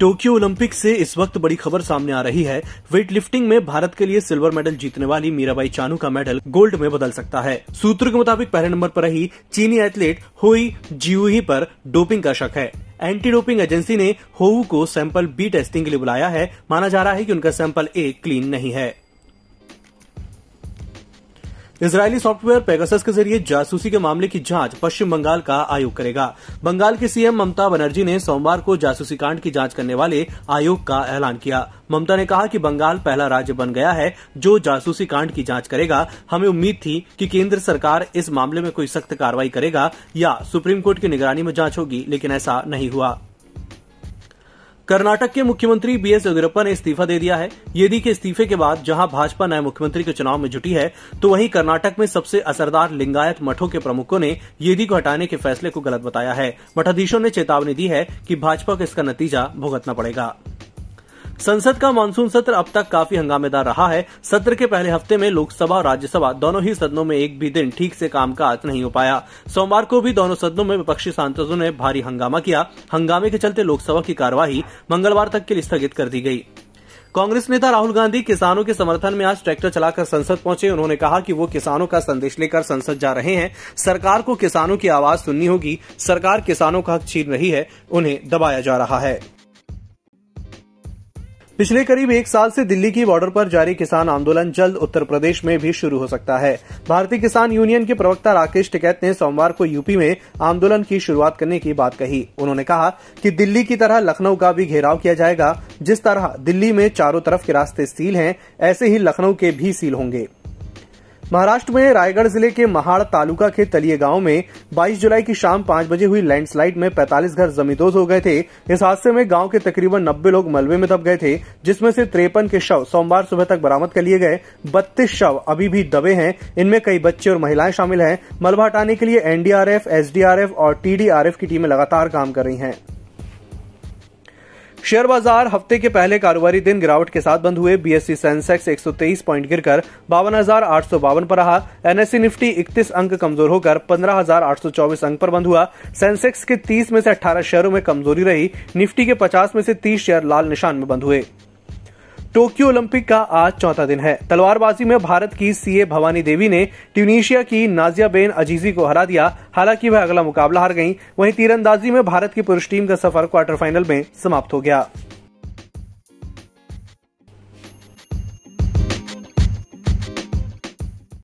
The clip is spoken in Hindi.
टोक्यो ओलंपिक से इस वक्त बड़ी खबर सामने आ रही है। वेट लिफ्टिंग में भारत के लिए सिल्वर मेडल जीतने वाली मीराबाई चानू का मेडल गोल्ड में बदल सकता है। सूत्र के मुताबिक, पहले नंबर पर रही चीनी एथलीट होई जियूही पर डोपिंग का शक है। एंटी डोपिंग एजेंसी ने होऊ को सैंपल बी टेस्टिंग के लिए बुलाया है। माना जा रहा है कि उनका सैंपल ए क्लीन नहीं है। इसराइली सॉफ्टवेयर पेगासस के ज़रिए जासूसी के मामले की जाँच पश्चिम बंगाल का आयोग करेगा। बंगाल की सीएम ममता बनर्जी ने सोमवार को जासूसी कांड की जाँच करने वाले आयोग का ऐलान किया। ममता ने कहा कि बंगाल पहला राज्य बन गया है जो जासूसी कांड की जाँच करेगा। हमें उम्मीद थी कि केंद्र सरकार इस मामले में कोई सख्त कार्रवाई करेगा या सुप्रीम कोर्ट की निगरानी में जाँच होगी, लेकिन ऐसा नहीं हुआ। कर्नाटक के मुख्यमंत्री बी एस येदियुरप्पा ने इस्तीफा दे दिया है। येदी के इस्तीफे के बाद जहाँ भाजपा नए मुख्यमंत्री के चुनाव में जुटी है तो वहीं कर्नाटक में सबसे असरदार लिंगायत मठों के प्रमुखों ने येदी को हटाने के फैसले को गलत बताया है। मठाधीशों ने चेतावनी दी है कि भाजपा को इसका नतीजा भुगतना पड़ेगा। संसद का मानसून सत्र अब तक काफ़ी हंगामेदार रहा है। सत्र के पहले हफ़्ते में लोकसभा और राज्यसभा दोनों ही सदनों में एक भी दिन ठीक से कामकाज नहीं हो पाया। सोमवार को भी दोनों सदनों में विपक्षी सांसदों ने भारी हंगामा किया। हंगामे के चलते लोकसभा की कार्यवाही मंगलवार तक के लिए स्थगित कर दी गई। कांग्रेस नेता राहुल गांधी किसानों के समर्थन में आज ट्रैक्टर चलाकर संसद पहुँचे। उन्होंने कहा कि वो किसानों का संदेश लेकर संसद जा रहे हैं। सरकार को किसानों की आवाज़ सुननी होगी। सरकार किसानों का हक छीन रही है। उन्हें दबाया जा रहा है। पिछले करीब एक साल से दिल्ली की बॉर्डर पर जारी किसान आंदोलन जल्द उत्तर प्रदेश में भी शुरू हो सकता है। भारतीय किसान यूनियन के प्रवक्ता राकेश टिकैत ने सोमवार को यूपी में आंदोलन की शुरुआत करने की बात कही। उन्होंने कहा कि दिल्ली की तरह लखनऊ का भी घेराव किया जाएगा, जिस तरह दिल्ली में चारों तरफ़ के रास्ते सील हैं, ऐसे ही लखनऊ के भी सील होंगे। महाराष्ट्र में रायगढ़ ज़िले के महाड़ तालुका के तलिए गाँव में 22 जुलाई की शाम 5 बजे हुई लैंडस्लाइड में 45 घर जमींदोज हो गए थे। इस हादसे में गाँव के तकरीबन 90 लोग मलबे में दब गए थे, जिसमें से तिरपन के शव सोमवार सुबह तक बरामद कर लिए गए। बत्तीस शव अभी भी दबे हैं। इनमें कई बच्चे और महिलाएँ शामिल हैं। मलबा हटाने के लिए एनडीआरएफ, एसडीआरएफ और टीडीआरएफ की टीमें लगातार काम कर रही हैं। शेयर बाज़ार हफ़्ते के पहले कारोबारी दिन गिरावट के साथ बंद हुए। बीएससी सेंसेक्स 123 पॉइंट गिरकर बावन पर रहा। एनएससी निफ्टी 31 अंक कमज़ोर होकर 15,824 अंक पर बंद हुआ। सेंसेक्स के 30 में से 18 शेयरों में कमज़ोरी रही। निफ्टी के 50 में से 30 शेयर लाल निशान में बंद हुए। टोक्यो ओलंपिक का आज चौथा दिन है। तलवारबाजी में भारत की सीए भवानी देवी ने ट्यूनिशिया की नाजिया बेन अजीजी को हरा दिया। हालाँकि वह अगला मुकाबला हार गईं। वहीं तीरंदाजी में भारत की पुरुष टीम का सफ़र क्वार्टर फाइनल में समाप्त हो गया।